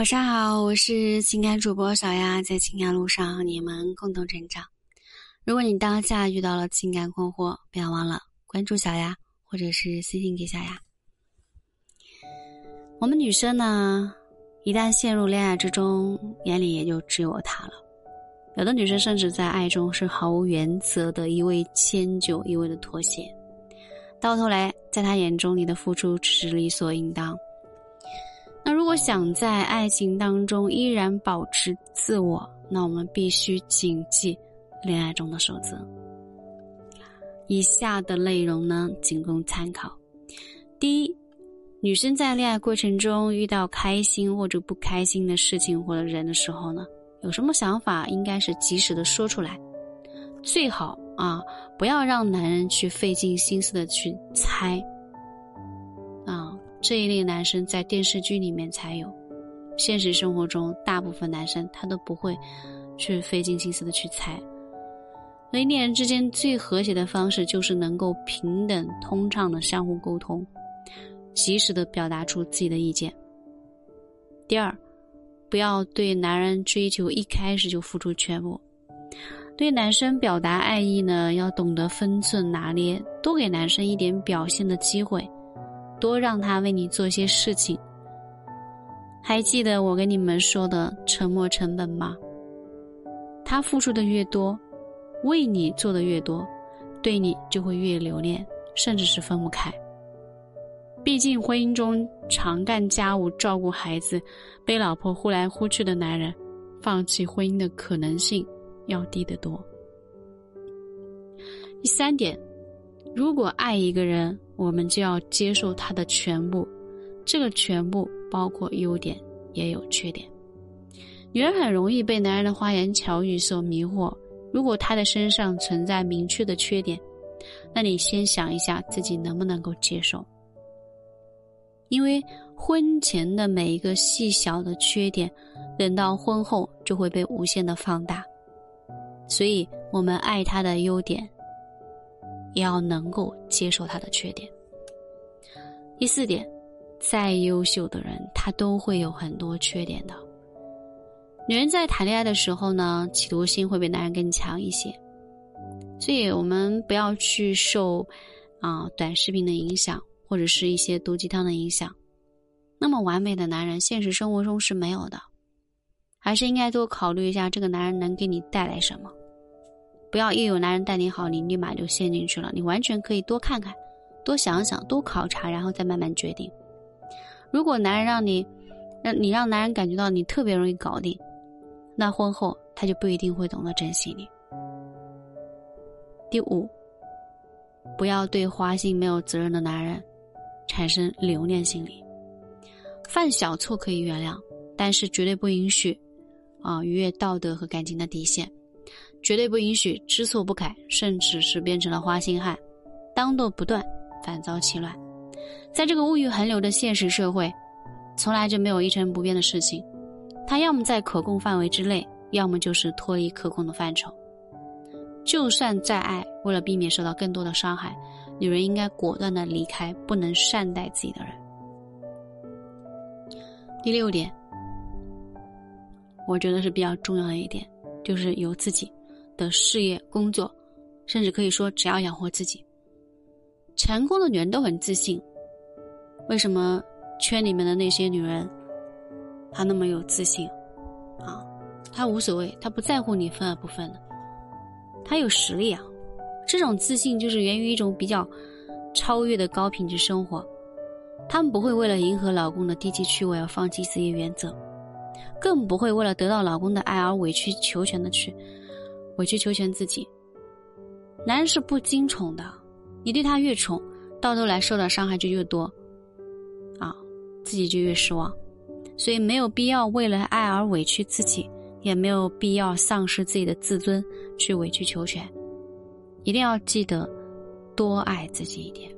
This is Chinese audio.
晚上好，我是情感主播小丫，在情感路上和你们共同成长。如果你当下遇到了情感困惑，不要忘了关注小丫，或者是私信给小丫。我们女生呢，一旦陷入恋爱之中，眼里也就只有他了。有的女生甚至在爱中是毫无原则的，一味迁就，一味的妥协，到头来，在他眼中，你的付出只是理所应当。如果想在爱情当中依然保持自我，那我们必须谨记恋爱中的守则。以下的内容呢，仅供参考。第一，女生在恋爱过程中遇到开心或者不开心的事情或者人的时候呢，有什么想法，应该是及时的说出来，最好啊，不要让男人去费尽心思的去猜。这一类男生在电视剧里面才有，现实生活中大部分男生他都不会去费尽心思的去猜。所以恋人之间最和谐的方式就是能够平等通畅的相互沟通，及时的表达出自己的意见。第二，不要对男人追求一开始就付出全部，对男生表达爱意呢，要懂得分寸拿捏，多给男生一点表现的机会。多让他为你做些事情。还记得我跟你们说的沉默成本吗？他付出的越多，为你做的越多，对你就会越留恋，甚至是分不开。毕竟婚姻中常干家务、照顾孩子、被老婆呼来呼去的男人，放弃婚姻的可能性要低得多。第三点。如果爱一个人，我们就要接受他的全部，这个全部包括优点，也有缺点。女人很容易被男人的花言巧语所迷惑。如果他的身上存在明确的缺点，那你先想一下自己能不能够接受。因为婚前的每一个细小的缺点，等到婚后就会被无限的放大。所以我们爱他的优点。也要能够接受他的缺点。第四点，再优秀的人，他都会有很多缺点的。女人在谈恋爱的时候呢，企图心会比男人更强一些，所以我们不要去受啊短视频的影响，或者是一些毒鸡汤的影响。那么完美的男人，现实生活中是没有的，还是应该多考虑一下这个男人能给你带来什么。不要一有男人待你好，你立马就陷进去了。你完全可以多看看，多想想，多考察，然后再慢慢决定。如果男人让你，让你让男人感觉到你特别容易搞定，那婚后他就不一定会懂得珍惜你。第五，不要对花心没有责任的男人产生留恋心理。犯小错可以原谅，但是绝对不允许啊逾越道德和感情的底线。绝对不允许知错不改，甚至是变成了花心汉，当斗不断，反遭其乱。在这个物欲横流的现实社会，从来就没有一成不变的事情。它要么在可控范围之内，要么就是脱离可控的范畴。就算再爱，为了避免受到更多的伤害，女人应该果断的离开不能善待自己的人。第六点，我觉得是比较重要的一点，就是由自己。的事业、工作，甚至可以说，只要养活自己，成功的女人都很自信。为什么圈里面的那些女人，她那么有自信？啊，她无所谓，她不在乎你分而不分的，她有实力啊。这种自信就是源于一种比较超越的高品质生活。她们不会为了迎合老公的低级趣味而放弃自己的原则，更不会为了得到老公的爱而委曲求全的去。委曲求全自己，男人是不经宠的，你对他越宠，到头来受到伤害就越多，啊，自己就越失望，所以没有必要为了爱而委屈自己，也没有必要丧失自己的自尊去委曲求全，一定要记得多爱自己一点。